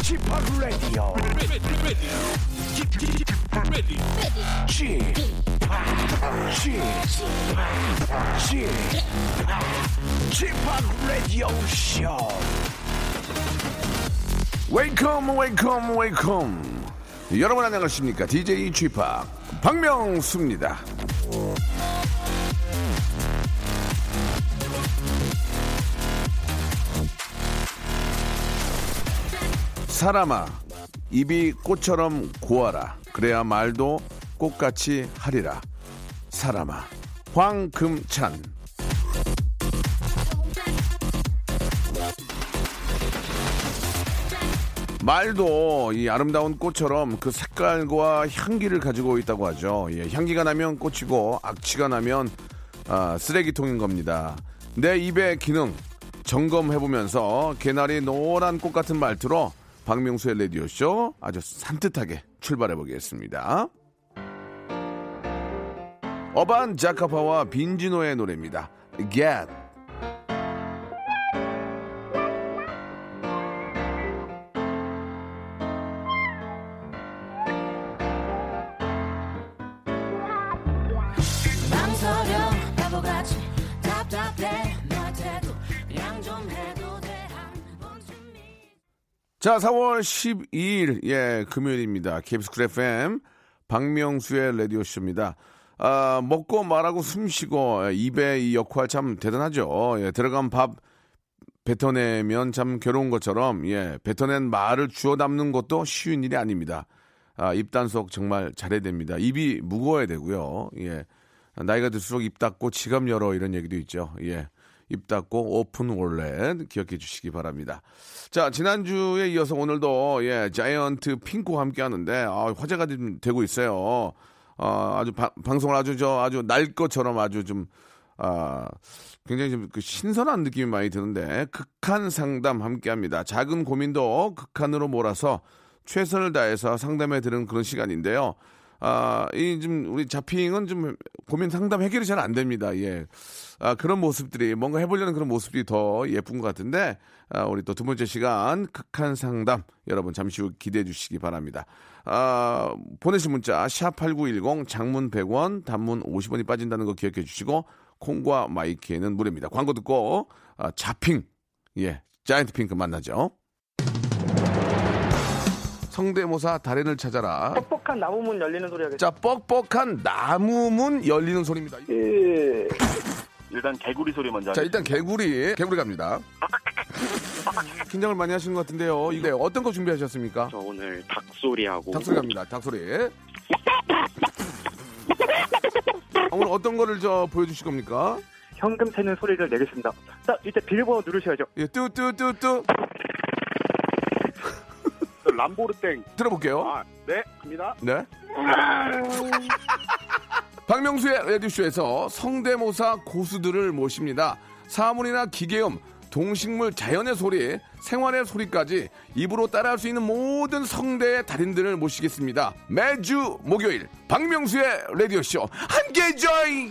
Chip Radio. Chip, Chip, Chip, Radio Show. Welcome, welcome, welcome. 여러분 안녕하십니까? DJ Chip 박명수입니다. 사람아, 입이 꽃처럼 고와라. 그래야 말도 꽃같이 하리라. 사람아, 황금찬. 말도 이 아름다운 꽃처럼 그 색깔과 향기를 가지고 있다고 하죠. 예, 향기가 나면 꽃이고 악취가 나면 아, 쓰레기통인 겁니다. 내 입의 기능 점검해보면서 개나리 노란 꽃 같은 말투로 박명수의 라디오쇼 아주 산뜻하게 출발해 보겠습니다. 어반 자카파와 빈지노의 노래입니다. Get. 자, 4월 12일, 예, 금요일입니다. KBS 쿨 FM, 박명수의 라디오쇼입니다. 아, 먹고 말하고 숨 쉬고, 예, 입의 이 역할 참 대단하죠. 예, 들어간 밥 뱉어내면 참 괴로운 것처럼, 예, 뱉어낸 말을 주워 담는 것도 쉬운 일이 아닙니다. 아, 입 단속 정말 잘해야 됩니다. 입이 무거워야 되고요. 예. 나이가 들수록 입 닫고 지갑 열어 이런 얘기도 있죠. 예. 입 닫고 오픈 월렛 기억해 주시기 바랍니다. 자, 지난주에 이어서 오늘도 예, 자이언트 핑크와 함께 하는데 아, 화제가 좀 되고 있어요. 아, 아주 바- 방송을 아주 저 아주 날 것처럼 아주 좀 아, 굉장히 좀 그 신선한 느낌이 많이 드는데 극한 상담 함께 합니다. 작은 고민도 극한으로 몰아서 최선을 다해서 상담해 드리는 그런 시간인데요. 아, 이좀 우리 자핑은 좀 고민 상담 해결이 잘 안 됩니다. 예. 아, 그런 모습들이 뭔가 해보려는 그런 모습들이 더 예쁜 것 같은데 아, 우리 또 두 번째 시간 극한 상담 여러분 잠시 후 기대해 주시기 바랍니다. 아, 보내신 문자 샵8910 장문 100원 단문 50원이 빠진다는 거 기억해 주시고 콩과 마이키에는 무료입니다. 광고 듣고 아, 자핑 예 자이언트 핑크 만나죠. 성대모사 달인을 찾아라. 뻑뻑한 나무문 열리는 소리 하겠습니다. 자, 뻑뻑한 나무문 열리는 소리입니다. 예. 일단 개구리 소리 먼저 자, 일단 개구리, 개구리 갑니다. 긴장을 많이 하시는 것 같은데요. 이거 어떤 거 준비하셨습니까? 저 오늘 닭소리하고 닭소리 갑니다. 닭소리. 오늘 어떤 거를 저 보여주실 겁니까? 현금 세는 소리를 내겠습니다. 자, 이제 빌보드 누르셔야죠. 예, 뚜뚜뚜뚜 람보르땡 들어볼게요. 아, 네 갑니다 네. 박명수의 라디오쇼에서 성대모사 고수들을 모십니다. 사물이나 기계음, 동식물, 자연의 소리, 생활의 소리까지 입으로 따라할 수 있는 모든 성대의 달인들을 모시겠습니다. 매주 목요일 박명수의 라디오쇼 함께 join!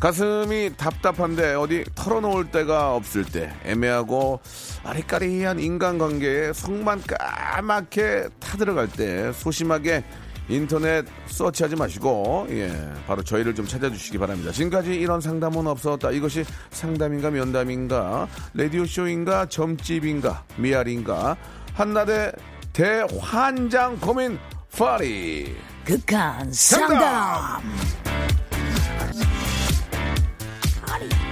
가슴이 답답한데 어디 털어놓을 데가 없을 때 애매하고 아리까리한 인간관계에 속만 까맣게 타들어갈 때 소심하게 인터넷 서치하지 마시고 예 바로 저희를 좀 찾아주시기 바랍니다. 지금까지 이런 상담은 없었다. 이것이 상담인가 면담인가 라디오 쇼인가 점집인가 미아리인가 한낮의 대환장 고민 파리 극한 상담.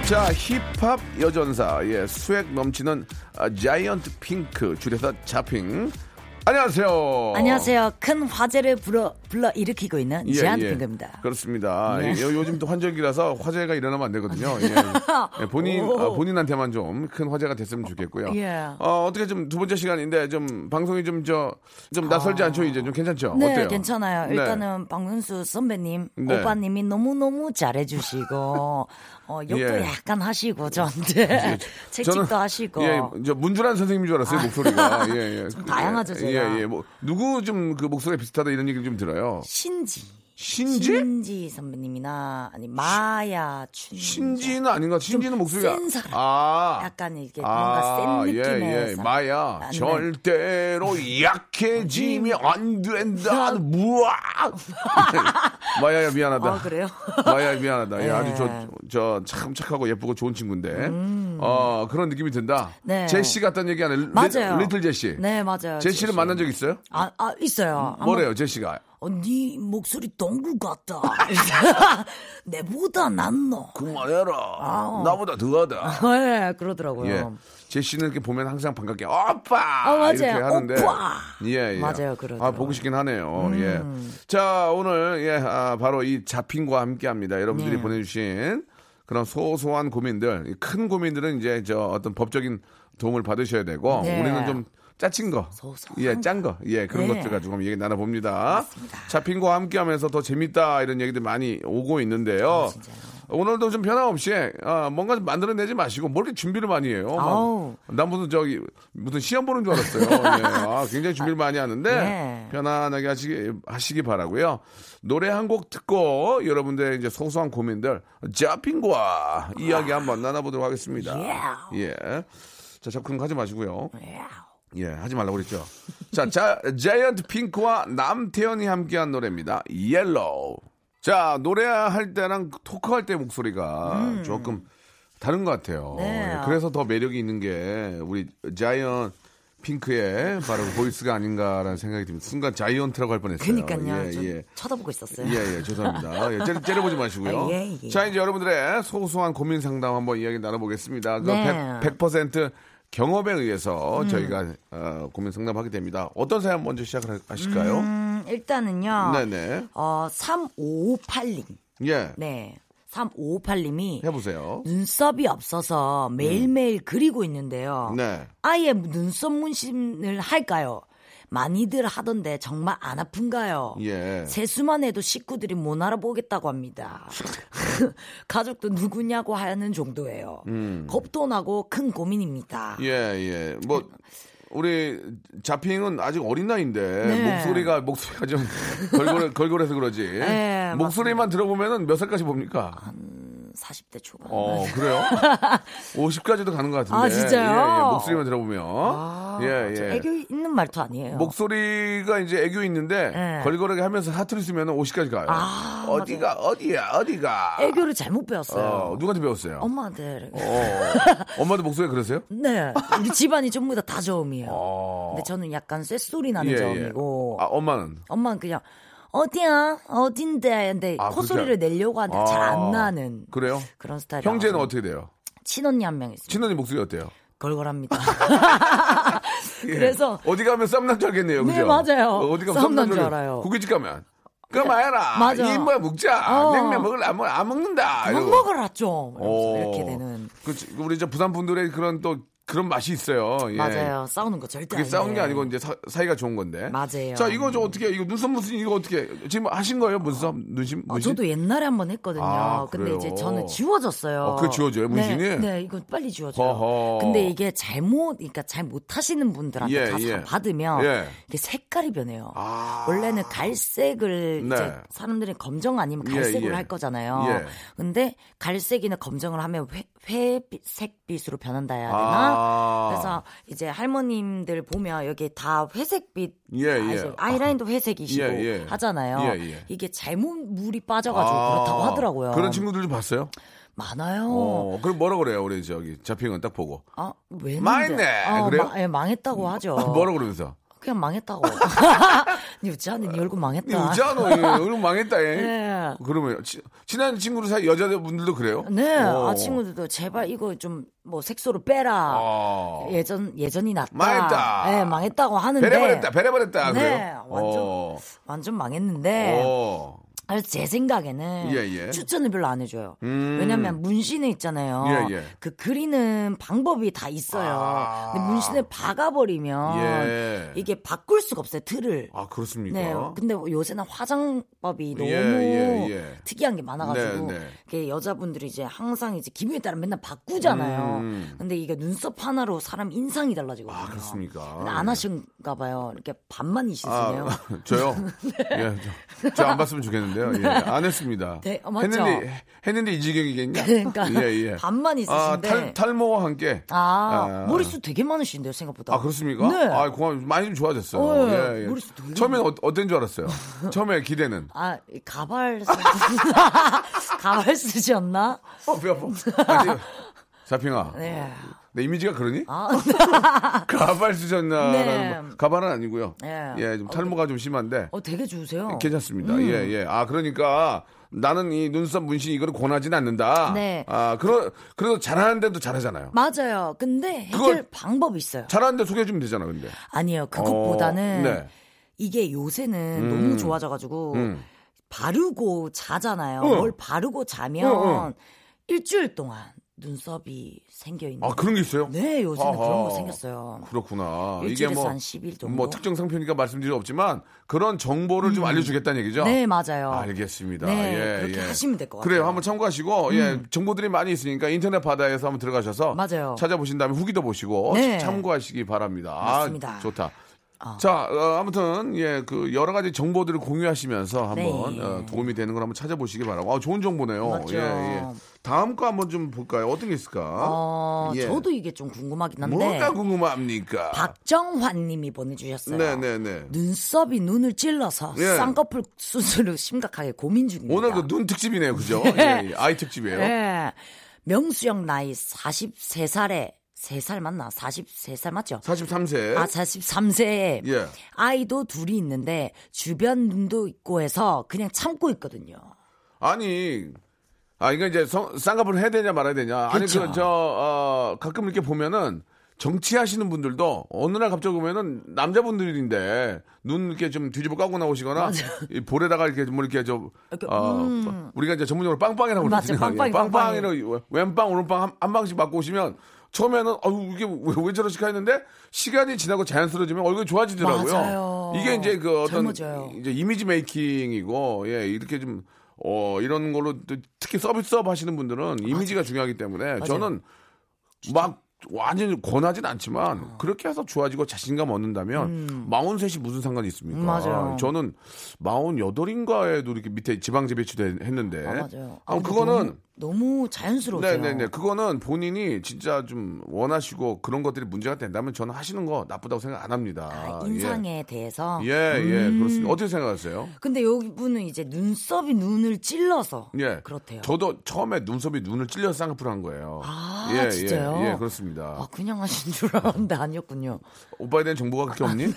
자, 힙합 여전사, 예, 수액 넘치는 아, 자이언트 핑크, 줄여서 자핑. 안녕하세요. 안녕하세요. 큰 화제를 불러, 불러 일으키고 있는 예, 제한트 예. 핑크입니다. 그렇습니다. 네. 예, 요즘 또 환절기라서 화제가 일어나면 안 되거든요. 예. 예, 본인 오. 아, 본인한테만 좀 큰 화제가 됐으면 좋겠고요. 예. 어, 어떻게 좀 두 번째 시간인데 좀 방송이 좀 저 좀 낯설지 않죠? 이제 좀 괜찮죠? 네, 어때요? 괜찮아요. 네. 일단은 박문수 선배님, 네. 오빠님이 너무너무 잘해주시고, 어, 욕도 예. 약간 하시고, 저한테. 책찍도 하시고. 예, 저 문주란 선생님인 줄 알았어요 목소리가. 예, 예. 좀 다양하죠, 제가. 예, 예. 뭐 누구 좀 그 목소리 비슷하다 이런 얘기를 좀 들어요. 신지. 신지? 신지 선배님이나, 아니, 마야, 춘. 신지는 아닌가? 신지는 목소리가 센 사람. 아. 약간 이게 뭔가 센 느낌의 예, 예. 마야 아, 네. 절대로 약해지면 안 된다. 무아. 마야야 미안하다. 아, 그래요? 마야야 미안하다. 예, 예. 아주 저저참 착하고 예쁘고 좋은 친구인데. 어 그런 느낌이 든다. 음. 네. 제시 같다는 얘기 안 해. 맞아요. 리틀 제시. 네, 맞아요. 제시를 제시. 만난 적 있어요? 아, 아 있어요. 뭐래요, 제시가? 어, 네 목소리 동굴 같다. 내보다 낫노. 그만해라. 나보다 더하다. 네, 그러더라고요. 예. 제시는 이렇게 보면 항상 반갑게 오빠 어, 맞아요. 이렇게 하는데 오빠. 예, 예. 맞아요, 그러더라고요. 아 보고 싶긴 하네요. 예. 자 오늘 예 아, 바로 이 자핑과 함께합니다. 여러분들이 네. 보내주신 그런 소소한 고민들, 이큰 고민들은 이제 저 어떤 법적인 도움을 받으셔야 되고 네. 우리는 좀 짜친 거, 예, 짠 거, 예, 그런 네. 것들 가지고 한번 얘기 나눠봅니다. 맞습니다. 자핑과 함께하면서 더 재밌다 이런 얘기들 많이 오고 있는데요. 오늘도 좀 변함없이 아, 뭔가 좀 만들어내지 마시고 뭘 이렇게 준비를 많이 해요. 막. 난 무슨 저기 무슨 시험 보는 줄 알았어요. 예. 아, 굉장히 준비를 많이 하는데 네. 편안하게 하시기 하시기 바라고요. 노래 한 곡 듣고 여러분들의 이제 소소한 고민들 자핑과 이야기 한번 나눠보도록 하겠습니다. 예. 자, 자꾸 하지 마시고요. 예, 하지 말라고 그랬죠. 자, 자, 자이언트 핑크와 남태현이 함께한 노래입니다. Yellow. 자, 노래할 때랑 토크할 때 목소리가 조금 다른 것 같아요. 네. 예, 그래서 더 매력이 있는 게 우리 자이언트 핑크의 바로 보이스가 아닌가라는 생각이 듭니다. 순간 자이언트라고 할 뻔했어요. 그러니까요. 예, 저 예. 쳐다보고 있었어요. 예, 예, 죄송합니다. 예, 째려, 째려보지 마시고요. 아, 예, 예. 자, 이제 여러분들의 소소한 고민 상담 한번 이야기 나눠보겠습니다. 그 네. 100, 100% 경험에 의해서 음. 저희가 어, 고민 상담하게 됩니다. 어떤 사연 먼저 시작하실까요? 음, 일단은요. 네네. 어, 3558님. 예, 네. 3558님이 해보세요. 눈썹이 없어서 매일매일 그리고 있는데요. 네. 아예 눈썹 문신을 할까요? 많이들 하던데 정말 안 아픈가요? 예. 세수만 해도 식구들이 못 알아보겠다고 합니다. 가족도 누구냐고 하는 정도예요. 겁도 나고 큰 고민입니다. 음. 예, 예. 뭐, 우리 자핑은 아직 어린 나이인데 네. 목소리가 목소리가 좀 걸걸해, 걸걸해서 그러지. 네, 목소리만 들어보면은 몇 살까지 봅니까? 40대 초반. 어, 그래요? 50까지도 가는 것 같은데. 아, 진짜요? 예, 예, 목소리만 들어보면. 아, 예, 저 예. 애교 있는 말투 아니에요. 목소리가 이제 애교 있는데 네. 걸걸하게 하면서 사투리 쓰면 50까지 가요. 아, 어디가 어디야 어디가. 애교를 잘못 배웠어요. 어, 누구한테 배웠어요? 엄마한테. 어, 엄마도 목소리가 그러세요? 네. 우리 집안이 전부 다 다 저음이에요. 어. 근데 저는 약간 쇳소리 나는 예, 예. 저음이고 아, 엄마는 엄마는 그냥 어디야 어딘데 근데 아, 콧소리를 내려고 하는데 아, 잘안 나는 그래요? 그런 스타일. 형제는 어떻게 돼요? 친언니 한 명 있어요. 친언니 목소리 어때요? 걸걸합니다. 예. 그래서 어디 가면 쌈난 줄 알겠네요, 그죠? 네, 맞아요. 어, 어디 가면 쌈난 줄줄 알아요. 고깃집 가면 그만해라. 맞아. 이인분 먹자. 어. 냉면 먹을래 안, 먹, 안 먹는다. 이러고. 먹어라 좀 이렇게 되는 그렇지. 우리 저 부산 분들의 그런 또 그런 맛이 있어요. 예. 맞아요. 싸우는 거 절대 그게. 싸운 게 아니고 이제 사, 사이가 좋은 건데. 맞아요. 자, 이거 저 어떻게 이거 눈썹 무슨 이거 어떻게 지금 하신 거예요? 눈썹 눈심 어? 저도 옛날에 한번 했거든요. 아, 근데? 이제 저는 지워졌어요. 어, 그게 지워져요, 문신이? 네, 네, 이거 빨리 지워져요. 허허. 근데 이게 잘못, 그러니까 잘 못 하시는 분들한테 예, 가서 예. 받으면 예. 이게 색깔이 변해요. 아. 원래는 갈색을 네. 이제 사람들이 검정 아니면 예, 갈색으로 예. 할 거잖아요. 예. 근데 갈색이나 검정을 하면 회, 회색빛으로 변한다 해야 되나? 아. 그래서 이제 할머님들 보면 여기 다 회색빛 예, 예. 아이라인도 회색이시고 예, 예. 하잖아요. 예, 예. 이게 잘못 물이 빠져가지고 아. 그렇다고 하더라고요. 그런 친구들도 봤어요? 많아요. 어, 그럼 뭐라 그래요? 우리 저기 잡핑은 딱 보고. 아, 왜? 망했네. 어, 그래요? 마- 예, 망했다고 하죠. 뭐라 그러면서? 그냥 망했다고. 유치하는 네 얼굴 망했다. 예, 얼굴 망했다. 예. 네. 그러면 치- 친한 친구들 사이 여자분들도 그래요? 네, 오. 아 친구들도 제발 이거 좀 뭐 색소를 빼라. 아. 예전 예전이 낫다. 망했다. 네, 망했다고 하는데. 베레버렸다, 베레버렸다. 네, 그래요? 완전 어. 완전 망했는데. 어. 그래서 제 생각에는 예, 예. 추천을 별로 안 해줘요. 음. 왜냐면 문신에 있잖아요. 예, 예. 그 그리는 방법이 다 있어요. 아. 근데 문신을 박아버리면 예. 이게 바꿀 수가 없어요. 틀을. 아, 그렇습니까? 네. 근데 요새는 화장법이 너무 예, 예, 예. 특이한 게 많아가지고 네, 네. 여자분들이 이제 항상 이제 기분에 따라 맨날 바꾸잖아요. 음. 근데 이게 눈썹 하나로 사람 인상이 달라지거든요. 아, 그렇습니까? 근데 안 하신가 봐요. 이렇게 반만 있으시네요. 아, 저요? 예, 저안 봤으면 좋겠는데 요. 예, 안 했습니다. 네, 어? 했는데, 했는데 이 지경이겠냐? 그러니까 예, 예. 반만 아, 있으신데. 탈, 탈모와 함께. 아, 아. 머리숱 되게 많으신데요, 생각보다. 아, 그렇습니까? 네. 아, 고마워. 많이 좀 좋아졌어요. 어, 예, 예. 머리숱 되게 처음엔 어, 어떤 줄 알았어요? 처음에 기대는. 아, 이 가발 쓰 가발 쓰셨나? 어, 배 아파. 아니, 자핑아. 네. 내 이미지가 그러니? 아, 가발 쓰셨나? 네. 가발은 아니고요. 예. 예, 좀 탈모가 좀 심한데. 어, 되게 좋으세요. 괜찮습니다. 음. 예, 예. 아, 그러니까 나는 이 눈썹 문신 이거를 권하진 않는다. 네. 아, 그러, 그래도 잘하는데도 잘하잖아요. 맞아요. 근데 해결 방법이 있어요. 잘하는데 소개해 주면 되잖아, 근데. 아니에요. 그것보다는 어, 네. 이게 요새는 음. 너무 좋아져가지고 음. 바르고 자잖아요. 어. 뭘 바르고 자면 어, 어. 일주일 동안 눈썹이 생겨 있는. 아, 그런 게 있어요? 네, 요새는 아하. 그런 거 생겼어요. 그렇구나. 이게 뭐, 한 10일 정도. 뭐 특정 상표니까 말씀드릴 수 없지만 그런 정보를 좀 알려주겠다는 얘기죠? 네, 맞아요. 알겠습니다. 네, 예, 그렇게 예. 하시면 될 것 같아요. 음. 그래요. 한번 참고하시고, 예, 정보들이 많이 있으니까 인터넷 바다에서 한번 들어가셔서 맞아요. 찾아보신 다음에 후기도 보시고 네. 참고하시기 바랍니다. 아, 맞습니다. 좋다. 자, 어, 아무튼 예, 그 여러 가지 정보들을 공유하시면서 한번 네. 어, 도움이 되는 걸 한번 찾아보시기 바라고. 아, 좋은 정보네요. 맞죠. 예, 예. 다음 거 한번 좀 볼까요? 어떤 게 있을까? 어, 예. 저도 이게 좀 궁금하긴 한데. 뭐가 궁금합니까? 박정환 님이 보내주셨어요. 네, 네, 네. 눈썹이 눈을 찔러서 예. 쌍꺼풀 수술을 심각하게 고민 중입니다. 오늘 그 눈 특집이네요, 그죠? 예, 예. 아이 특집이에요. 예. 명수형 나이 43살에 3살 맞나? 43살 맞죠? 43세. 아, 43세에 예. 아이도 둘이 있는데 주변 눈도 있고 해서 그냥 참고 있거든요. 아니, 아, 이거 이제 성- 쌍꺼풀 해야 되냐 말아야 되냐. 아니. 그, 저, 어, 가끔 이렇게 보면은 정치하시는 분들도 어느 날 갑자기 보면은 남자분들인데 눈 이렇게 좀 뒤집어 까고 나오시거나 이 볼에다가 이렇게 뭐 이렇게 저, 어, 음. 우리가 이제 전문용어로 빵빵이라고. 그러거든요. 빵빵이, 빵빵이로 왼빵, 오른빵 한, 한 방씩 맞고 오시면 처음에는 아유 이게 왜, 왜 저러실까 했는데 시간이 지나고 자연스러워지면 얼굴이 좋아지더라고요. 맞아요. 이게 이제 그 어떤 젊어져요. 이제 이미지 메이킹이고 예 이렇게 좀 어, 이런 걸로 또 특히 서비스업 하시는 분들은 이미지가 중요하기 때문에 저는 막 완전히 권하진 않지만 어. 그렇게 해서 좋아지고 자신감 얻는다면 마흔 셋이 무슨 상관이 있습니까? 음, 맞아요. 저는 마흔 여덟인가에도 이렇게 밑에 지방 재배치도 했는데 아, 맞아요. 아, 근데 그거는 너무, 자연스러워요. 네네네. 그거는 본인이 진짜 좀 원하시고 그런 것들이 문제가 된다면 저는 하시는 거 나쁘다고 생각 안 합니다. 아, 인상에 대해서. 예, 예, 음. 그렇습니다. 어떻게 생각하세요? 근데 여기분은 이제 눈썹이 눈을 찔러서 예. 그렇대요. 저도 처음에 눈썹이 눈을 찔려서 쌍꺼풀 한 거예요. 아, 예, 진짜요? 예, 예, 그렇습니다. 아, 그냥 하신 줄 알았는데 아니었군요. 오빠에 대한 정보가 그렇게 없니?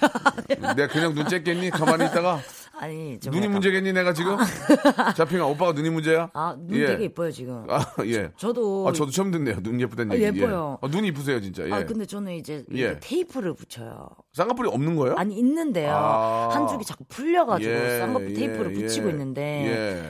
내가 그냥 눈 쬐겠니? 가만히 있다가 아니, 좀 눈이 약간- 문제겠니? 내가 지금? 자핑아, 오빠가 눈이 문제야? 아, 눈 예. 되게 예뻐요, 지금. 아, 예. 저 도 아, 저도 처음 듣네요. 눈 예쁘다는 아, 얘기. 예뻐요. 예. 아, 눈이 이쁘세요, 진짜. 예. 아, 근데 저는 이제 예. 테이프를 붙여요. 쌍꺼풀이 없는 거예요? 아니 있는데요. 아. 한쪽이 자꾸 풀려가지고 예, 쌍꺼풀 예, 테이프를 예. 붙이고 있는데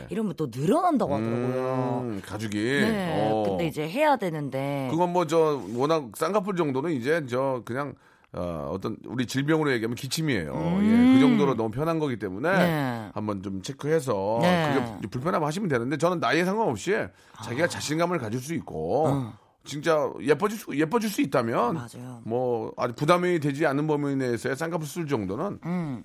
예. 이러면 또 늘어난다고 하더라고요. 음, 가죽이. 네. 어. 근데 이제 해야 되는데 그건 뭐 저 워낙 쌍꺼풀 정도는 이제 저 그냥 어, 어떤 우리 질병으로 얘기하면 기침이에요. 예, 그 정도로 너무 편한 거기 때문에 음. 네. 한번 좀 체크해서 네. 그게 불편하면 하시면 되는데 저는 나이에 상관없이 자기가 자신감을 가질 수 있고 진짜 예뻐질 수 예뻐질 수 있다면 어. 맞아요. 뭐 아주 부담이 되지 않는 범위 내에서의 쌍꺼풀 수술 정도는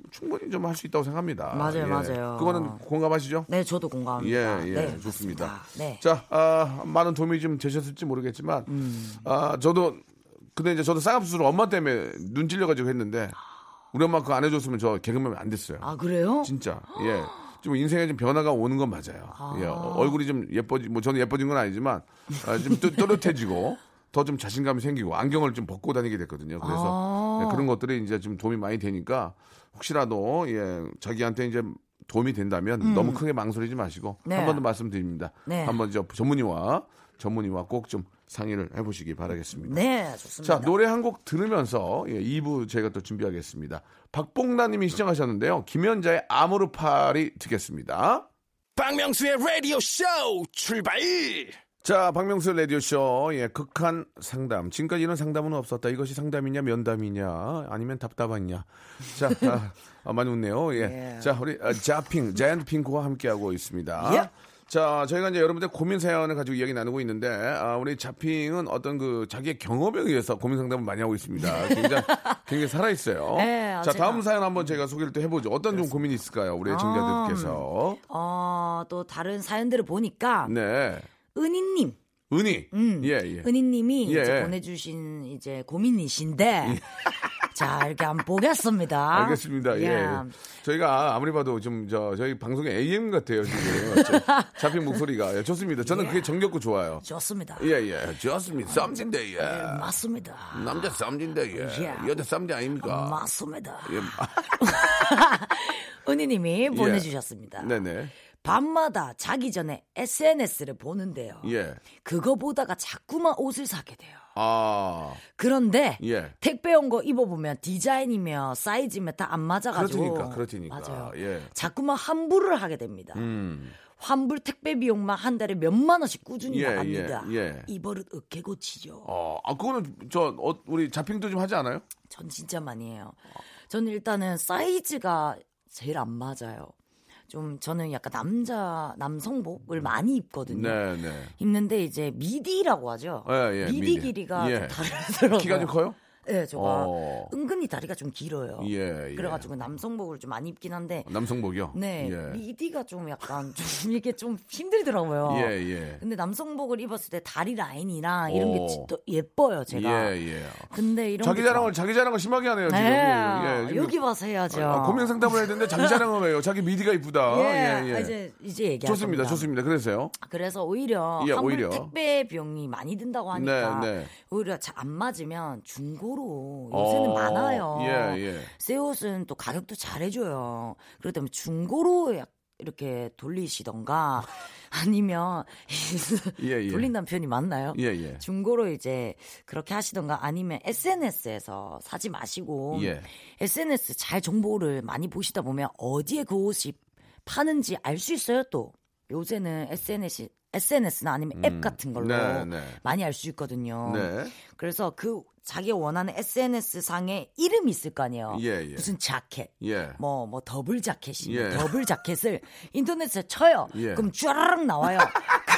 충분히 좀 할 수 있다고 생각합니다. 음. 맞아요, 예. 맞아요. 그거는 공감하시죠? 네, 저도 공감합니다. 예, 예, 네, 좋습니다. 맞습니다. 네. 자, 아, 많은 도움이 좀 되셨을지 모르겠지만, 음. 아, 저도, 근데 이제 저도 쌍꺼풀 엄마 때문에 눈 찔려가지고 했는데, 우리 엄마 그거 안 해줬으면 저 개그맨 안 됐어요. 아 그래요? 진짜, 예. 좀 인생에 좀 변화가 오는 건 맞아요. 예, 어, 얼굴이 좀 예뻐지, 뭐 저는 예뻐진 건 아니지만, 아, 좀 또, 또렷해지고, 더 좀 자신감이 생기고, 안경을 좀 벗고 다니게 됐거든요. 그래서, 예, 그런 것들이 이제 좀 도움이 많이 되니까 혹시라도 예 자기한테 이제 도움이 된다면 너무 크게 망설이지 마시고 네. 한번 더 말씀드립니다. 네. 한번 저 전문의와 전문의와 꼭 좀 상의를 해보시기 바라겠습니다. 네, 좋습니다. 자 노래 한 곡 들으면서 예, 2부 저희가 또 준비하겠습니다. 박봉라님이 시청하셨는데요. 김연자의 아모르파리 듣겠습니다. 박명수의 라디오 쇼 출발 자, 박명수 라디오쇼, 예, 극한 상담. 지금까지 이런 상담은 없었다. 이것이 상담이냐, 면담이냐, 아니면 답답하냐. 자, 아, 아, 많이 웃네요. 예. 예. 자, 우리, 아, 자핑, 자이언트 핑크와 함께하고 있습니다. 예. 자, 저희가 이제 여러분들 고민 사연을 가지고 이야기 나누고 있는데, 아, 우리 자핑은 어떤 그 자기의 경험에 의해서 고민 상담을 많이 하고 있습니다. 굉장히, 굉장히 살아있어요. 네, 자, 다음 사연 한번 제가 소개를 또 해보죠. 어떤 좀 고민이 있을까요? 우리 애청자들께서. 어, 또 다른 사연들을 보니까 네. 은희님, 은희. 음, 예, 예. 은희님이 예. 이제 보내주신 이제 고민이신데 자 이렇게 한번 보겠습니다. 알겠습니다. 예. 저희가 아무리 봐도 좀 저 저희 방송의 AM 같아요 지금 저- 잡힌 목소리가 예, 좋습니다. 저는 그게 정겹고 좋아요. 좋습니다. 예, 예, 좋습니다. 쌈진데 예. 맞습니다. 남자 쌈진데 예. 예. 여자 쌈지 아닙니까? 맞습니다. 예. 은희님이 보내주셨습니다. 네네. 밤마다 자기 전에 SNS를 보는데요. 예. 그거 보다가 자꾸만 옷을 사게 돼요. 아, 그런데 예. 택배 온 거 입어보면 디자인이며 사이즈며 다 안 맞아가지고 그렇다니까, 그렇다니까. 맞아요. 예. 자꾸만 환불을 하게 됩니다. 음. 환불 택배 비용만 한 달에 몇만 원씩 꾸준히 예, 나갑니다. 예, 예. 이 버릇 어떻게 고치죠? 어, 아, 그거는 저, 어, 우리 자핑도 좀 하지 않아요? 전 진짜 많이 해요. 저는 일단은 사이즈가 제일 안 맞아요. 좀 저는 약간 남자 남성복을 많이 입거든요. 네, 네. 입는데 이제 미디라고 하죠. 예, 예, 미디, 미디. 길이가 예. 좀 다르더라고요. 키가 좀 커요? 네, 제가 어. 은근히 다리가 좀 길어요. 예, 예. 그래가지고 남성복을 좀 많이 입긴 한데 남성복이요? 네 예. 미디가 좀 약간 좀 이게 좀 힘들더라고요. 예, 예. 근데 남성복을 입었을 때 다리 라인이나 이런 오. 게또 예뻐요 제가. 예, 예. 근데 이런 자기 게 자랑을 자기 자랑을 심하게 하네요 지금. 네, 예, 지금. 여기 봐서 해야죠. 아, 고민 상담을 해야 되는데 자기 자랑을 해요. 자기 미디가 이쁘다. 예, 예, 예. 아, 이제 이제 얘기할 좋습니다. 좋습니다. 그래서요. 그래서 오히려 예, 오히려. 택배 비용이 많이 든다고 하니까 네, 네. 오히려 잘안 맞으면 중고로 요새는 어, 많아요. 예, 예. 새 옷은 또 가격도 잘해줘요. 그렇기 때문에 중고로 약- 이렇게 돌리시던가 아니면 예, 예. 돌린다는 표현이 맞나요? 예, 예. 중고로 이제 그렇게 하시던가 아니면 SNS에서 사지 마시고 예. SNS 잘 정보를 많이 보시다 보면 어디에 그 옷이 파는지 알 수 있어요 또 요새는 SNS SNS나 아니면 앱 같은 걸로 네, 네. 많이 알 수 있거든요. 네. 그래서 그 자기가 원하는 SNS 상에 이름이 있을 거 아니에요. 예, 예. 무슨 자켓, 예. 뭐, 뭐, 더블 자켓이, 예. 더블 자켓을 인터넷에 쳐요. 예. 그럼 쭈라락 나와요.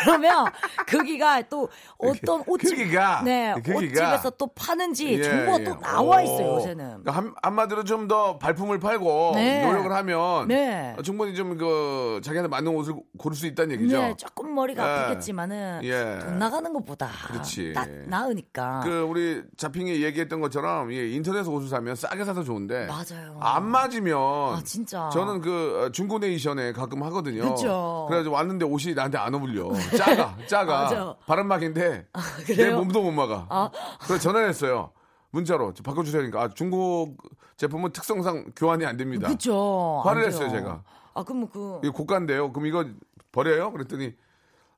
그러면 거기가 또 어떤 옷집, 거기가, 네, 거기가. 옷집에서 또 파는지 예, 정보가 예. 또 나와 오. 있어요, 요새는. 그러니까 한, 한마디로 좀 더 발품을 팔고 네. 노력을 하면 네. 충분히 좀 그 자기한테 맞는 옷을 고를 수 있다는 얘기죠. 네, 조금 머리가 예. 아프겠지만은 예. 돈 나가는 것보다 그렇지. 나, 나으니까. 그 우리 자핑이 얘기했던 것처럼 예, 인터넷 옷을 사면 싸게 사서 좋은데 맞아요. 안 맞으면 아, 진짜. 저는 그 중고 네이션에 가끔 하거든요. 그쵸. 그래가지고 왔는데 옷이 나한테 안 어울려. 작아, 작아. 맞아. 바람막인데 내 그래요? 몸도 못 막아. 아. 그래서 전화했어요. 문자로 바꿔주세요. 그러니까 아, 중국 제품은 특성상 교환이 안 됩니다. 그쵸. 화를 안 했어요, 돼요. 제가. 아, 그럼 그. 이거 고가인데요. 그럼 이거 버려요? 그랬더니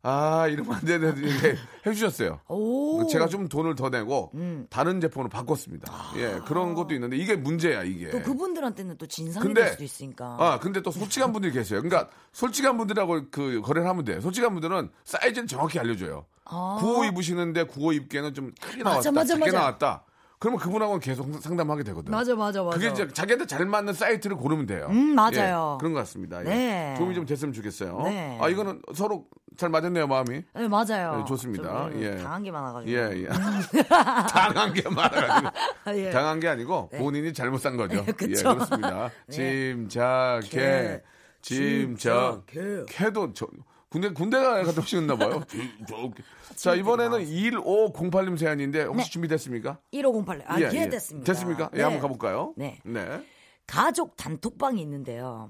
아 이러면 안 되는데 이렇게 해주셨어요. 오. 음. 제가 좀 돈을 더 내고 다른 제품으로 바꿨습니다. 예, 그런 것도 있는데 이게 문제야 이게. 또 그분들한테는 또 진상이 근데 될 수도 있으니까. 아 근데 또 솔직한 분들이 계세요. 그러니까 솔직한 분들하고 그 거래를 하면 돼. 솔직한 분들은 사이즈는 정확히 알려줘요. 아. 95 입으시는데 95 입기에는 좀 크게 맞아, 나왔다, 맞아, 작게 맞아. 나왔다. 그러면 그분하고는 계속 상담하게 되거든. 맞아, 맞아, 맞아. 그게 이제 자기한테 잘 맞는 사이트를 고르면 돼요. 음, 맞아요. 예, 그런 것 같습니다. 예. 네. 도움이 좀 됐으면 좋겠어요. 네. 아 이거는 서로 잘 맞았네요 마음이. 네, 맞아요. 네, 좋습니다. 좀 예. 당한 게 많아가지고. 예, 예. 당한 게 많아가지고. 예. 당한 게 아니고 본인이 잘못 산 거죠. 네. 예, 그렇습니다. 짐작해. 개. 짐작해. 캐도 저, 군대, 군대가 갔다 오시겠나 봐요. 자, 이번에는 1508님 사연인데 혹시 준비됐습니까? 1508. 아, 예, 예, 예. 됐습니다. 됐습니까? 예, 네. 한번 가볼까요? 네. 네. 가족 단톡방이 있는데요.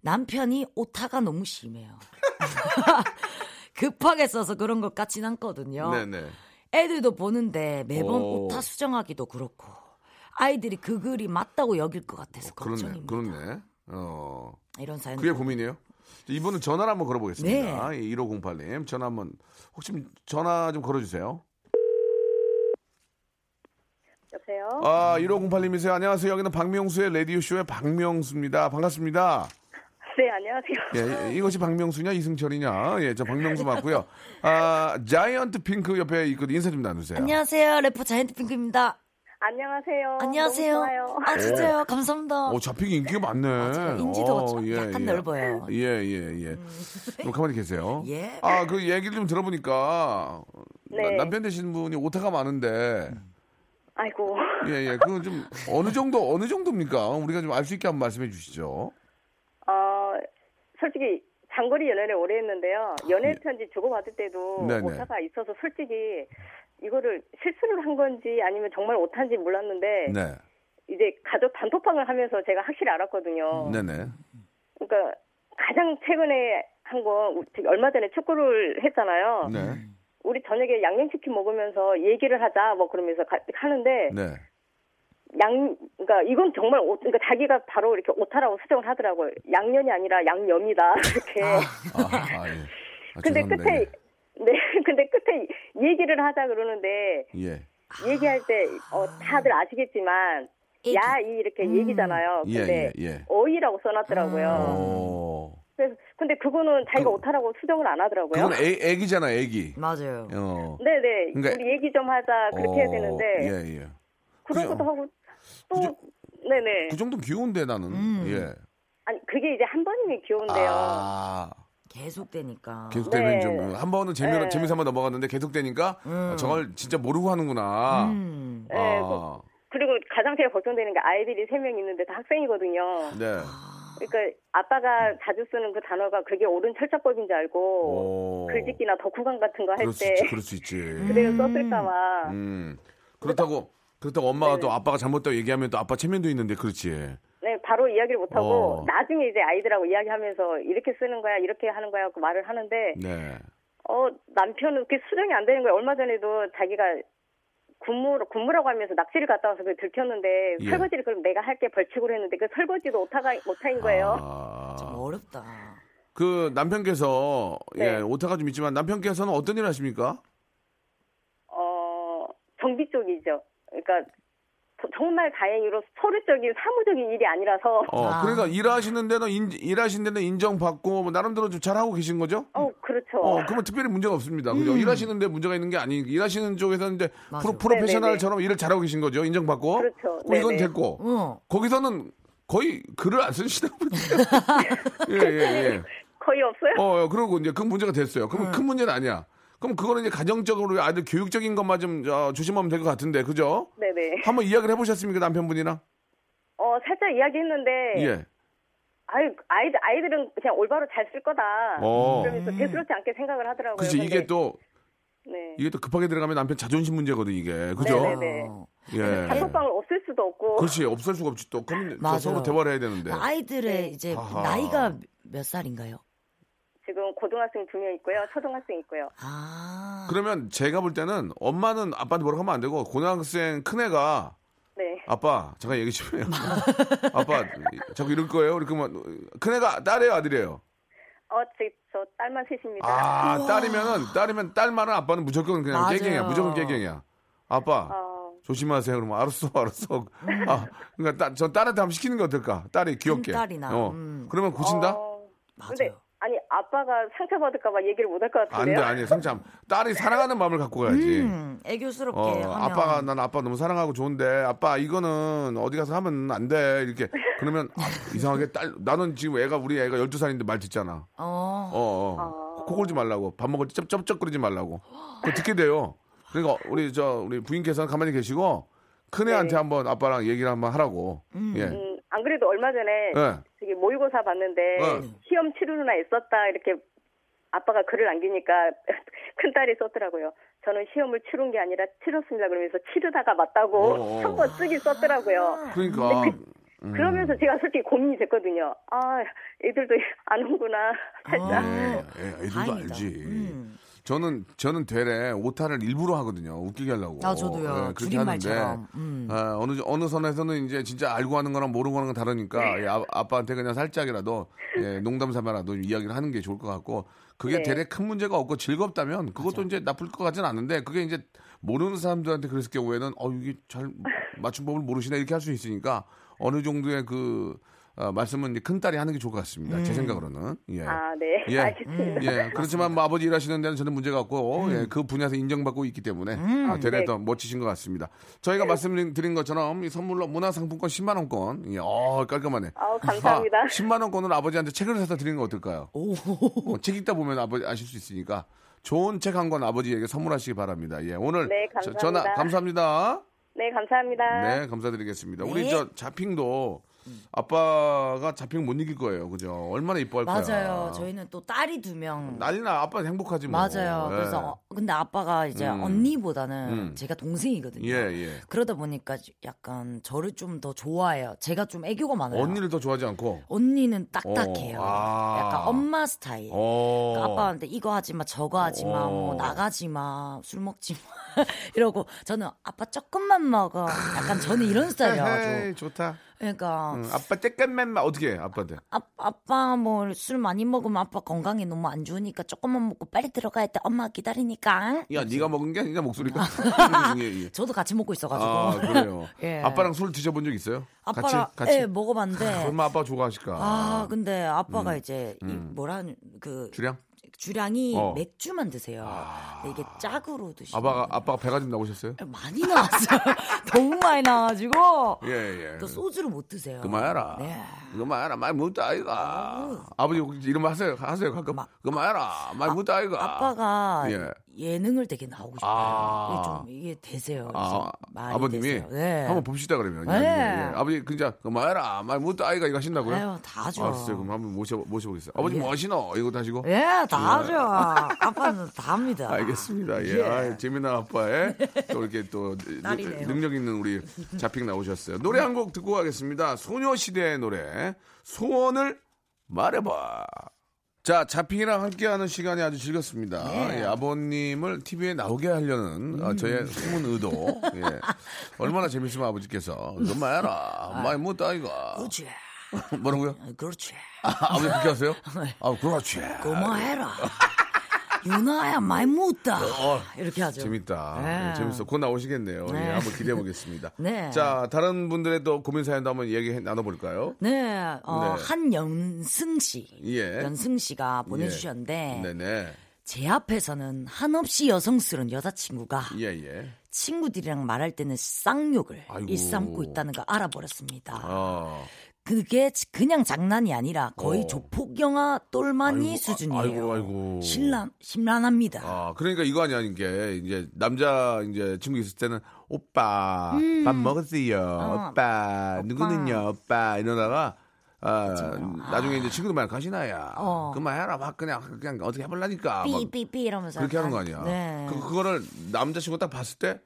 남편이 오타가 너무 심해요. 급하게 써서 그런 것 같진 않거든요. 네네. 애들도 보는데 매번 오. 오타 수정하기도 그렇고 아이들이 그 글이 맞다고 여길 것 같아서 그렇네, 걱정입니다. 그렇네. 어, 이런 사연. 그게 고민이에요. 이분은 전화를 한번 걸어보겠습니다. 네. 1508님 전화 한번 혹시 전화 좀 걸어주세요. 여보세요? 아 1508님이세요. 안녕하세요. 여기는 박명수의 라디오 쇼의 박명수입니다. 반갑습니다. 네, 안녕하세요. 예, 이것이 박명수냐 이승철이냐? 예, 저 박명수 맞고요. 아 자이언트 핑크 옆에 있거든 인사 좀 나누세요. 안녕하세요. 래퍼 자이언트 핑크입니다. 안녕하세요. 안녕하세요. 아 진짜요? 감사합니다. 오, 잡히기 인기가 많네. 맞아요. 인지도가 어, 좀 약간 넓어요. 예, 예, 예. 그럼 가만히 계세요. 예. 아, 그 얘기를 좀 들어보니까 네. 나- 남편 되시는 분이 오타가 많은데 아이고. 예, 예. 그건 좀 어느 정도 어느 정도입니까? 우리가 좀 알 수 있게 한번 말씀해 주시죠. 어, 솔직히 장거리 연애를 오래 했는데요. 연애 편지 주고받을 때도 예. 네네. 오타가 있어서 솔직히 이거를 실수를 한 건지 아니면 정말 오타인지 몰랐는데 네. 이제 가족 단톡방을 하면서 제가 확실히 알았거든요. 네, 네. 그러니까 가장 최근에 한 건 얼마 전에 축구를 했잖아요. 네. 우리 저녁에 양념치킨 먹으면서 얘기를 하자 뭐 그러면서 가- 하는데 네. 양, 그러니까 이건 정말 오, 그러니까 자기가 바로 이렇게 오타라고 수정을 하더라고요. 양년이 아니라 양념이다 이렇게. 아, 아, 예. 아, 근데 죄송합니다. 끝에 네, 근데 끝에 얘기를 하자 그러는데 예. 예. 얘기할 때 어, 다들 아시겠지만. 야이 이렇게 음. 얘기잖아요. 예, 근데 예, 예. 어이라고 써놨더라고요. 오. 그래서 근데 그거는 자기가 그- 오타라고 수정을 안 하더라고요. 그건 애, 애기잖아, 애기. 맞아요. 어. 네네. 그러니까- 우리 얘기 좀 하자 그렇게 해야 어, 되는데 예, 예. 그러고도 그죠. 하고 또 그죠. 네네. 그 정도 귀여운데 나는. 음. 예. 아니 그게 이제 한 번이면 귀여운데요. 아. 계속되니까. 계속되면 네. 좀한 번은 재미 네. 재미삼아 넘어갔는데 계속되니까 음. 어, 저걸 진짜 모르고 하는구나. 음. 네, 아. 그리고 가장 제일 걱정되는 게 아이들이 세 명 있는데 다 학생이거든요. 네. 그러니까 아빠가 자주 쓰는 그 단어가 그게 옳은 철자법인 줄 알고 오. 글짓기나 덕후감 같은 거 할 때. 그럴 수 있지. 그대로 썼을까봐. 음. 그렇다고 그렇다고 엄마가 네네. 또 아빠가 잘못다고 얘기하면 또 아빠 체면도 있는데 그렇지. 네, 바로 이야기를 못 하고 어. 나중에 이제 아이들하고 이야기하면서 이렇게 쓰는 거야, 이렇게 하는 거야, 그 말을 하는데 네. 어 남편은 그게 수정이 안 되는 거예요. 얼마 전에도 자기가 군무 군무라고 하면서 낚시를 갔다 와서 그 들켰는데 예. 설거지를 그럼 내가 할게 벌칙으로 했는데 그 설거지도 오타가 오타인 거예요. 좀 아. 어렵다. 그 남편께서 예, 네. 오타가 좀 있지만 남편께서는 어떤 일 하십니까? 어 정비 쪽이죠. 그러니까 저- 정말 다행히로 서류적인 사무적인 일이 아니라서 어, 아. 그러니까 일하시는 데는 인, 일하시는 데는 인정받고 뭐 나름대로 좀 잘하고 계신 거죠? 어 그렇죠. 어, 그러면 특별히 문제가 없습니다. 그죠? 음. 일하시는 데 문제가 있는 게 아니, 일하시는 쪽에서는 이제 맞아. 프로, 프로페셔널처럼 일을 잘하고 계신 거죠? 인정받고. 그렇죠. 그럼 이건. 됐고. 어. 거기서는 거의 글을 안 쓰시나 보네요. 예, 예, 예. 거의 없어요. 어, 그러고 이제 그 문제가 됐어요. 음. 그럼 큰 문제는 아니야. 그럼 그거는 이제 가정적으로 아이들 교육적인 것만 좀 어, 조심하면 될 것 같은데, 그죠? 네네. 한번 이야기를 해보셨습니까, 남편분이랑? 어 살짝 이야기했는데 예. 아이 아이들 아이들은 그냥 올바로 잘 쓸 거다. 어. 그러면서 대수롭지 않게 생각을 하더라고요. 그렇지, 근데- 이게 또, 네. 이게 또 급하게 들어가면 남편 자존심 문제거든, 이게. 그죠? 네네네. 어. 예. 단톡방을 없앨 수도 없고. 그렇지, 없을 수가 없지. 또, 맞아요. 서로 대화를 해야 되는데. 아이들의 네. 이제 아하. 나이가 몇 살인가요? 지금 고등학생 두 명 있고요. 초등학생 있고요. 아. 그러면 제가 볼 때는 엄마는 아빠한테 뭐라고 하면 안 되고, 고등학생 큰애가 네. 아빠 잠깐 얘기 좀 해요. 아빠 자꾸 이럴 거예요. 이렇게 면 큰애가 딸이에요, 아들이에요. 어, 저, 저 딸만 셋입니다. 아 우와. 딸이면은 딸이면 딸만은 아빠는 무조건 그냥 맞아요. 깨갱이야. 무조건 깨갱이야. 아빠 어, 조심하세요. 그러면 알았어, 알았어. 아 그러니까 딸, 저 딸한테 한번 시키는 게 어떨까? 딸이 귀엽게. 큰딸이나, 어. 음. 그러면 고친다? 어, 맞아요. 근데 아니 아빠가 상처받을까봐 얘기를 못 할것안 같은데요. 돼, 아니 상참. 딸이 사랑하는 마음을 갖고 가야지. 음, 애교스럽게 어, 하면 아빠가 난 아빠 너무 사랑하고 좋은데 아빠 이거는 어디 가서 하면 안 돼 이렇게 그러면 아, 이상하게 딸 나는 지금 애가 우리 애가 12 살인데 말 듣잖아 어. 어, 어. 코 골지 말라고 밥 먹을 때 쩝쩝거리지 말라고 그 듣게 돼요 그러니까 우리 저 우리 부인께서는 가만히 계시고 큰 애한테 네. 한번 아빠랑 얘기를 한번 하라고 예. 음, 안 그래도 얼마 전에 예. 저기 모의고사 봤는데 어. 시험 치르느라 애썼다 이렇게 아빠가 글을 남기니까 큰 딸이 썼더라고요. 저는 시험을 치른 게 아니라 치렀습니다. 그러면서 치르다가 맞다고. 한 번 쓰기 썼더라고요. 그러니까 음. 그러면서 제가 솔직히 고민이 됐거든요. 아, 애들도 아는구나 살짝. 예, 예, 애들도 다행이다. 알지 음. 저는 저는 되레 오타를 일부러 하거든요. 웃기게 하려고. 아, 저도요. 예, 그렇게. 하는데 음. 아, 어느 어느 선에서는 이제 진짜 알고 하는 거랑 모르고 하는 건 다르니까 예, 아, 아빠한테 그냥 살짝이라도 예, 농담 삼아라도 이야기를 하는 게 좋을 것 같고 그게 네. 되레 큰 문제가 없고 즐겁다면 그것도 이제 나쁠 것 같지는 않은데 그게 이제 모르는 사람들한테 그랬을 경우에는 어 이게 잘 맞춤법을 모르시네 이렇게 할 수 있으니까 어느 정도의 그 어, 말씀은 이제 큰 딸이 하는 게 좋을 것 같습니다. 제 생각으로는 예. 아, 네. 예. 알겠습니다. 예, 그렇지만 뭐 아버지 일하시는 데는 저는 문제가 없고 예, 그 분야에서 인정받고 있기 때문에 아, 되레 네. 더 멋지신 것 같습니다. 저희가 말씀드린 것처럼 이 선물로 문화상품권 10만 원권, 예, 어 깔끔하네. 아우, 감사합니다. 아, 10만 원권을 아버지한테 책을 사서 드리는 거 어떨까요? 오. 어, 책 읽다 보면 아버지 아실 수 있으니까 좋은 책 한 권 아버지에게 선물하시기 바랍니다. 예, 오늘 네, 저- 감사합니다. 전화 감사합니다. 네, 감사합니다. 네, 감사드리겠습니다. 우리 네. 저 자핑도 아빠가 자핑 못 이길 거예요. 그죠? 얼마나 이뻐할 거야. 맞아요. 저희는 또 딸이 두 명. 난리나 아빠는 행복하지 뭐. 맞아요. 예. 그래서 어, 근데 아빠가 이제 음. 언니보다는 음. 제가 동생이거든요. 예, 예. 그러다 보니까 약간 저를 좀 더 좋아해요. 제가 좀 애교가 많아요. 언니를 더 좋아하지 않고. 언니는 딱딱해요. 어, 아. 약간 엄마 스타일. 어. 그러니까 아빠한테 이거 하지 마, 저거 하지 마, 뭐 어. 나가지 마, 술 먹지 마 이러고 저는 아빠 조금만 먹어. 약간 저는 이런 스타일이어가지고. 좋다. 그러니까 응, 아빠 쬐깐만 어떻게 해, 아빠한테? 아, 아빠 뭐 술 많이 먹으면 아빠 건강에 너무 안 좋으니까 조금만 먹고 빨리 들어가야 돼. 엄마 기다리니까. 야, 네가 먹은 게 아니냐 목소리가. 예, 예. 저도 같이 먹고 있어가지고. 아, 그래요. 예. 아빠랑 술 드셔본 적 있어요? 아빠랑 같이? 같이? 예, 먹어봤는데. 얼마 아빠 좋아하실까? 아, 근데 아빠가 이제 이 뭐라 그 주량? 주량이 어. 맥주만 드세요. 근데 이게 짝으로 드시고 아빠가 아빠가 배가 좀 나오셨어요? 많이 나왔어요. 너무 많이 나와가지고 예, 예. 또 소주를 못 드세요. 그만해라. 네. 그만해라. 많이 묻다 아이가. 아버지 이런 말 하세요. 하세요. 가끔. 마- 그만해라. 많이 묻다 아이가. 아빠가 예. 예능을 되게 나오고 싶어요. 아. 이게 좀 이게 되세요. 아, 아버님이. 네. 한번 봅시다 그러면. 네. 예, 예. 아버지 진짜 그만해라. 많이 묻다 아이가 이거 하신다고요? 아유, 다 하죠. 알았어요. 그럼 한번 모셔 모셔보겠어요. 아버지 예. 뭐 하시노? 이거 하시고. 예, 다 하죠. 아빠는 다 합니다. 알겠습니다. 예. 예. 아, 재미난 아빠의 또 이렇게 또 딸이네요. 능력 있는 우리 자핑 나오셨어요. 노래 한 곡 듣고 가겠습니다. 소녀시대의 노래 소원을 말해봐. 자, 자핑이랑 함께하는 시간이 아주 즐겁습니다. 네. 예, 아버님을 TV에 나오게 하려는 어, 저의 숨은 의도. 예. 얼마나 재밌으면 아버지께서 그만해라. 많이 못다 이거. 그렇지. 뭐라고요? 그렇지. 아, 아버지 그렇게 하세요? 아, 그렇지. 그만해라. 유나야 많이 묻다. 이렇게 하죠. 어, 재밌다. 네. 예, 재밌어. 곧 나오시겠네요. 네. 예, 한번 기대해 보겠습니다. 네. 자, 다른 분들의 또 고민 사연도 한번 얘기 나눠볼까요? 네, 어, 네. 한연승 씨. 예. 연승 씨가 보내주셨는데, 네네. 제 앞에서는 한없이 여성스러운 여자친구가 예, 예. 친구들이랑 말할 때는 쌍욕을 아이고. 일삼고 있다는 걸 알아버렸습니다. 어. 그게 그냥 장난이 아니라 거의 어. 조폭 영화 똘마니 아이고, 수준이에요. 아, 아이고, 아이고. 신란 심란합니다. 아, 그러니까 이거 아니야, 이게. 이제 남자 이제 친구 있을 때는 오빠, 밥 먹었어요. 음. 어, 오빠, 누구는요, 오빠. 이러다가 아, 맞아요. 나중에 이제 친구들 말 가시나야. 어. 그만해라. 막 그냥, 그냥 어떻게 해볼라니까. 막 삐삐삐 이러면서 그렇게 하는 거 아니야. 네. 그, 그거를 남자친구 딱 봤을 때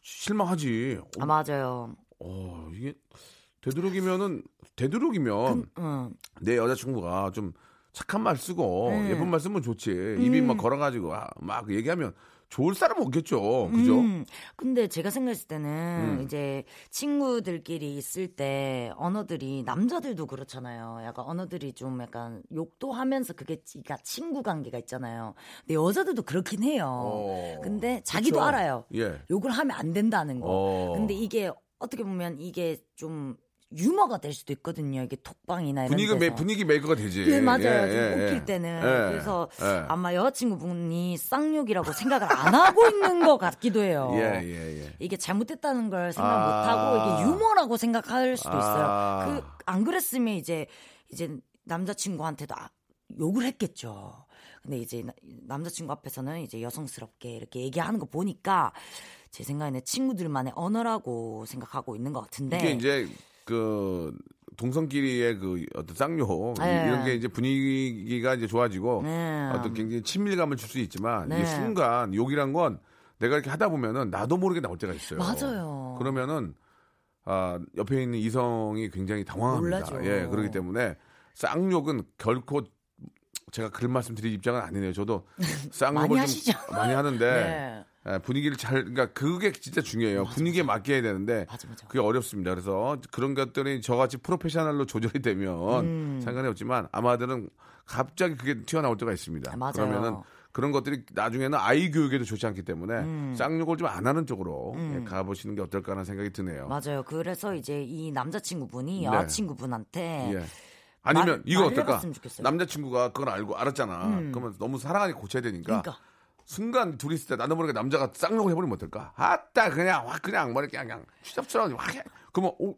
실망하지. 아 맞아요. 어, 이게 되도록이면은 되도록이면 응. 내 여자친구가 좀 착한 말 쓰고 네. 예쁜 말 쓰면 좋지. 입이 막 걸어가지고 아, 막 얘기하면 좋을 사람은 없겠죠. 그죠? 음, 근데 제가 생각했을 때는 음. 이제 친구들끼리 있을 때 언어들이 남자들도 그렇잖아요. 약간 언어들이 좀 약간 욕도 하면서 그게 그러니까 친구 관계가 있잖아요. 근데 여자들도 그렇긴 해요. 어, 근데 자기도 그쵸. 알아요. 예. 욕을 하면 안 된다는 거. 어. 근데 이게 어떻게 보면 이게 좀 유머가 될 수도 있거든요. 이게 톡방이나 이런 분위기. 메, 분위기 메이커가 되지. 네, 맞아요. 예, 좀 예, 웃길 예. 때는. 예, 그래서 예. 아마 여자친구분이 쌍욕이라고 생각을 안 하고 있는 것 같기도 해요. 이게 잘못됐다는 걸 생각 아. 못 하고 이게 유머라고 생각할 수도 있어요. 아. 그안 그랬으면 이제 이제 남자친구한테도 아- 욕을 했겠죠. 근데 이제 나- 남자친구 앞에서는 이제 여성스럽게 이렇게 얘기하는 거 보니까 제 생각에는 친구들만의 언어라고 생각하고 있는 것 같은데. 이게 이제 그 동성끼리의 그 어떤 쌍욕 네. 이런 게 이제 분위기가 이제 좋아지고 네. 어떤 굉장히 친밀감을 줄 수 있지만 네. 이 순간 욕이란 건 내가 이렇게 하다 보면은 나도 모르게 나올 때가 있어요. 맞아요. 그러면은 아, 옆에 있는 이성이 굉장히 당황합니다. 놀라죠. 예, 그렇기 때문에 쌍욕은 결코 제가 그런 말씀 드릴 입장은 아니네요. 저도 쌍욕을 많이 좀 하시죠. 많이 하는데 네. 예, 분위기를 잘 그러니까 그게 진짜 중요해요. 분위기에 맞게 해야 되는데 맞아, 맞아. 그게 어렵습니다. 그래서 그런 것들이 저같이 프로페셔널로 조절이 되면 음. 상관이 없지만 아마들은 갑자기 그게 튀어나올 때가 있습니다. 아, 맞아요. 그러면은 그런 것들이 나중에는 아이 교육에도 좋지 않기 때문에 음. 쌍욕을 좀 안 하는 쪽으로 예, 가보시는 게 어떨까 하는 생각이 드네요. 맞아요. 그래서 이제 이 남자친구분이 네. 여자친구분한테 예. 아니면 말- 이거 어떨까? 음. 남자친구가 그걸 알고 알았잖아. 그러면 너무 사랑하니까 고쳐야 되니까. 그러니까. 순간 둘이 있을 때 나도 모르게 남자가 쌍욕을 해버리면 어떨까? 아따 그냥 확 그냥 머리 그냥 그냥 추잡스러운 확 해. 그러면 오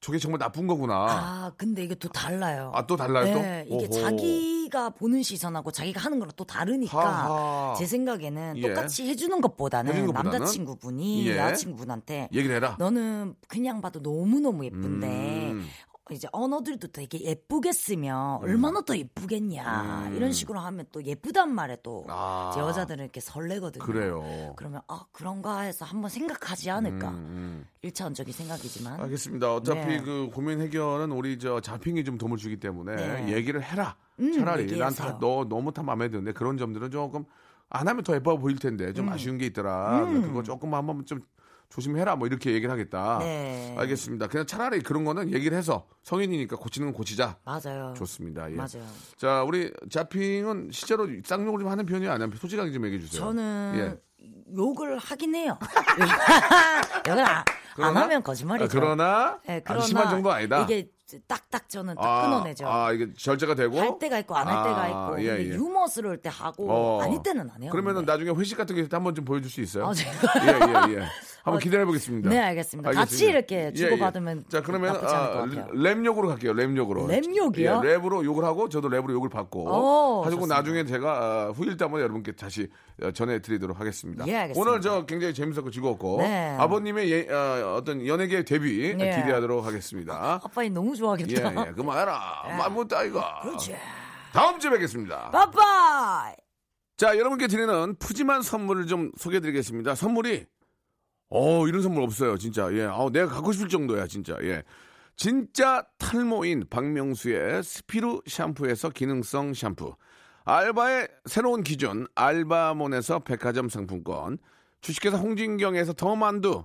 저게 정말 나쁜 거구나. 아, 근데 이게 또 달라요. 아, 또 달라요, 또? 네, 이게 오호. 자기가 보는 시선하고 자기가 하는 거랑 또 다르니까 하하. 제 생각에는 예. 똑같이 해주는 것보다는, 해주는 것보다는? 남자친구분이 예. 여자친구분한테 얘기를 해라. 너는 그냥 봐도 너무 너무 예쁜데 음. 이제 언어들도 되게 예쁘게 쓰면 얼마나 더 예쁘겠냐 이런 식으로 하면 또 예쁘단 말에 또 음. 아. 여자들은 이렇게 설레거든요. 그래요. 그러면 아 그런가 해서 한번 생각하지 않을까. 음, 일차원적인 생각이지만. 알겠습니다. 어차피 네. 그 고민 해결은 우리 저 자핑이 좀 도움을 주기 때문에 네. 얘기를 해라. 음, 차라리. 난 다 너 너무 다 마음에 드는데 그런 점들은 조금 안 하면 더 예뻐 보일 텐데 음. 좀 아쉬운 게 있더라. 그거 조금 한번 좀 조심해라. 뭐 이렇게 얘기를 하겠다. 네. 알겠습니다. 그냥 차라리 그런 거는 얘기를 해서 성인이니까 고치는 건 고치자. 맞아요. 좋습니다. 예. 맞아요. 자, 우리 자핑은 실제로 쌍욕을 좀 하는 편이 아니면 솔직하게 좀 얘기해 주세요. 저는 예. 욕을 하긴 해요. 욕을 안, 안 그러나? 하면 거짓말이죠. 아, 그러나 네, 아주 심한 정도 아니다. 이게 딱딱 저는 딱 아, 끊어내죠. 아, 이게 절제가 되고 할 때가 있고 안할 아, 때가 있고 예, 예. 유머스러울 때 하고 어. 아닐 때는 안 해요. 그러면은 근데. 나중에 회식 같은 게 한번 좀 보여줄 수 있어요? 아, 제가- 예, 예, 예. 한번 어, 기다려 보겠습니다. 네, 알겠습니다. 같이 이렇게 주고 받으면 자, 그러면 나쁘지 않을 것 아, 같아요. 랩욕으로 갈게요. 랩 욕으로. 랩 욕이요? 예, 랩으로 욕을 하고 저도 랩으로 욕을 받고 오, 하시고 좋습니다. 나중에 제가 아, 후일 때 한번 여러분께 다시 어, 전해드리도록 하겠습니다. 예, 알겠습니다. 오늘 저 굉장히 재밌었고 즐거웠고 네. 아버님의 예, 어, 어떤 연예계 데뷔 네. 기대하도록 하겠습니다. 아빠이 너무 예, 좋아하겠다. 예, 그만해라. 말못다 이거. 그렇지. 다음 주에 뵙겠습니다. 빠빠이. 자, 여러분께 드리는 푸짐한 선물을 좀 소개해 드리겠습니다. 선물이, 어, 이런 선물 없어요, 진짜. 예, 어, 내가 갖고 싶을 정도야, 진짜. 예. 진짜 탈모인 박명수의 스피루 샴푸에서 기능성 샴푸. 알바의 새로운 기준, 알바몬에서 백화점 상품권. 주식회사 홍진경에서 더 만두.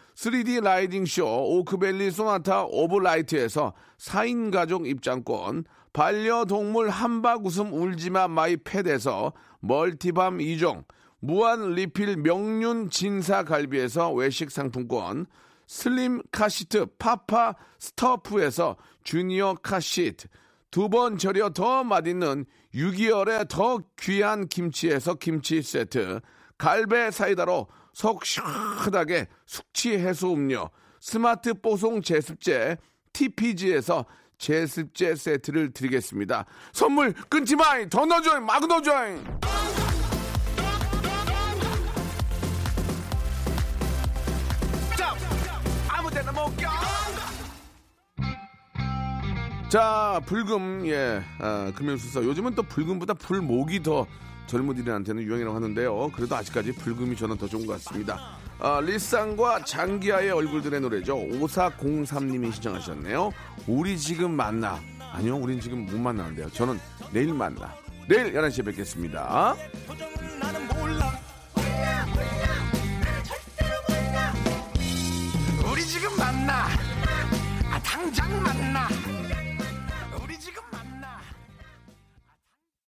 3D riding 쇼 오크밸리 Sonata of Light에서 4인 가족 입장권, 반려동물 함박 웃음 울지마 마이 펫에서 멀티밤 2종, 무한 리필 명륜 진사 갈비에서 외식 상품권, 슬림 카시트 파파 스터프에서 주니어 카시트, 두 번 절여 더 맛있는 6개월의 더 귀한 김치에서 김치 세트, 갈배 사이다로 속 시원하게 숙취 해소 음료, 스마트 뽀송 제습제 TPG에서 제습제 세트를 드리겠습니다. 선물 끊지 마이 더 넣어줘잉 막 넣어줘잉 자, 불금, 예, 아, 금연수사. 요즘은 또 불금보다 불목이 더 젊은이들한테는 유행이라고 하는데요. 그래도 아직까지 불금이 저는 더 좋은 것 같습니다. 아, 리쌍과 장기하의 얼굴들의 노래죠. 5403님이 신청하셨네요. 우리 지금 만나. 아니요, 우린 지금 못 만나는데요. 저는 내일 만나. 내일 11시에 뵙겠습니다. 우리 지금 만나. 아, 당장 만나.